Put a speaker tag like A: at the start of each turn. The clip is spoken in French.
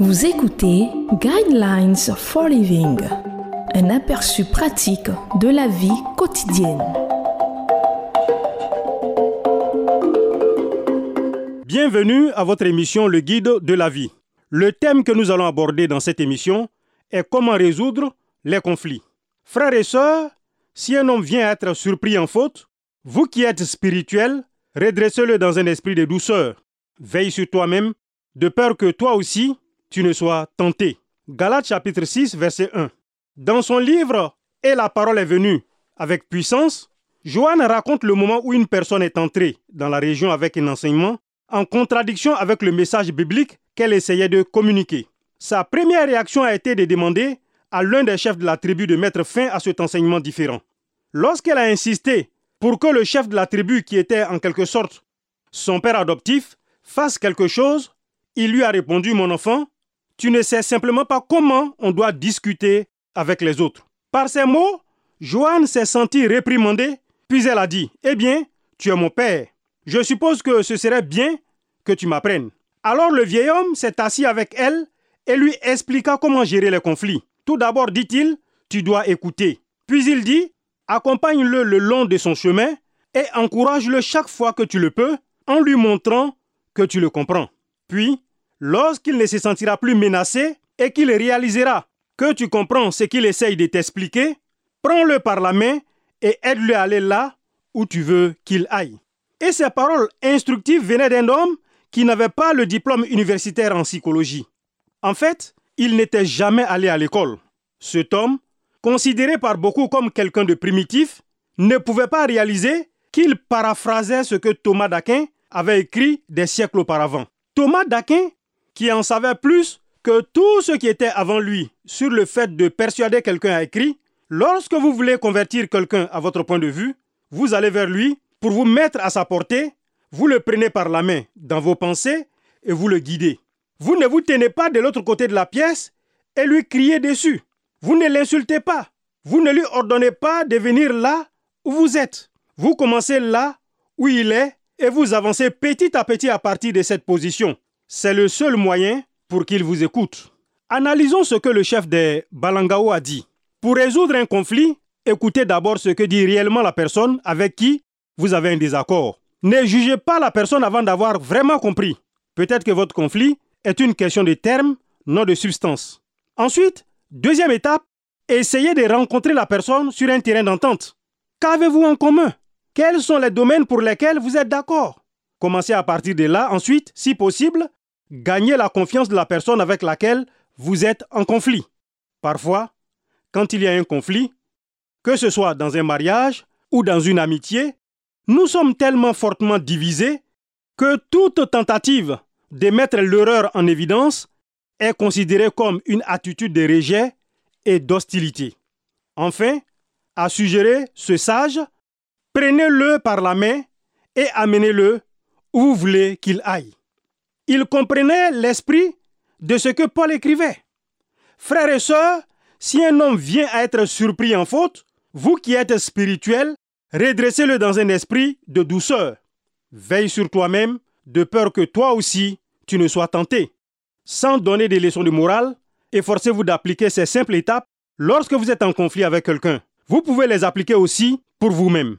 A: Vous écoutez Guidelines for Living, un aperçu pratique de la vie quotidienne.
B: Bienvenue à votre émission Le Guide de la vie. Le thème que nous allons aborder dans cette émission est comment résoudre les conflits. Frères et sœurs, si un homme vient être surpris en faute, vous qui êtes spirituel, redressez-le dans un esprit de douceur. Veille sur toi-même, de peur que toi aussi, tu ne sois tenté. Galates chapitre 6, verset 1. Dans son livre Et la parole est venue avec puissance, Joanne raconte le moment où une personne est entrée dans la région avec un enseignement en contradiction avec le message biblique qu'elle essayait de communiquer. Sa première réaction a été de demander à l'un des chefs de la tribu de mettre fin à cet enseignement différent. Lorsqu'elle a insisté pour que le chef de la tribu, qui était en quelque sorte son père adoptif, fasse quelque chose, il lui a répondu, mon enfant, tu ne sais simplement pas comment on doit discuter avec les autres. Par ces mots, Joanne s'est sentie réprimandée, puis elle a dit, eh bien, tu es mon père. Je suppose que ce serait bien que tu m'apprennes. Alors le vieil homme s'est assis avec elle et lui expliqua comment gérer les conflits. Tout d'abord, dit-il, tu dois écouter. Puis il dit, accompagne-le le long de son chemin et encourage-le chaque fois que tu le peux en lui montrant que tu le comprends. Puis, lorsqu'il ne se sentira plus menacé et qu'il réalisera que tu comprends ce qu'il essaye de t'expliquer, prends-le par la main et aide-le à aller là où tu veux qu'il aille. Et ces paroles instructives venaient d'un homme qui n'avait pas le diplôme universitaire en psychologie. En fait, il n'était jamais allé à l'école. Cet homme, considéré par beaucoup comme quelqu'un de primitif, ne pouvait pas réaliser qu'il paraphrasait ce que Thomas d'Aquin avait écrit des siècles auparavant. Thomas d'Aquin, qui en savait plus que tous ceux qui étaient avant lui sur le fait de persuader quelqu'un a écrit, lorsque vous voulez convertir quelqu'un à votre point de vue, vous allez vers lui pour vous mettre à sa portée, vous le prenez par la main dans vos pensées et vous le guidez. Vous ne vous tenez pas de l'autre côté de la pièce et lui criez dessus. Vous ne l'insultez pas. Vous ne lui ordonnez pas de venir là où vous êtes. Vous commencez là où il est et vous avancez petit à petit à partir de cette position. C'est le seul moyen pour qu'il vous écoute. Analysons ce que le chef des Balangao a dit. Pour résoudre un conflit, écoutez d'abord ce que dit réellement la personne avec qui vous avez un désaccord. Ne jugez pas la personne avant d'avoir vraiment compris. Peut-être que votre conflit est une question de termes, non de substance. Ensuite, deuxième étape, essayez de rencontrer la personne sur un terrain d'entente. Qu'avez-vous en commun? Quels sont les domaines pour lesquels vous êtes d'accord? Commencez à partir de là. Ensuite, si possible, gagnez la confiance de la personne avec laquelle vous êtes en conflit. Parfois, quand il y a un conflit, que ce soit dans un mariage ou dans une amitié, nous sommes tellement fortement divisés que toute tentative de mettre l'erreur en évidence est considérée comme une attitude de rejet et d'hostilité. Enfin, à suggérer ce sage, prenez-le par la main et amenez-le où voulez qu'il aille. Il comprenait l'esprit de ce que Paul écrivait. Frères et sœurs, si un homme vient à être surpris en faute, vous qui êtes spirituels, redressez-le dans un esprit de douceur. Veille sur toi-même, de peur que toi aussi tu ne sois tenté. Sans donner des leçons de morale, efforcez-vous d'appliquer ces simples étapes lorsque vous êtes en conflit avec quelqu'un. Vous pouvez les appliquer aussi pour vous-même.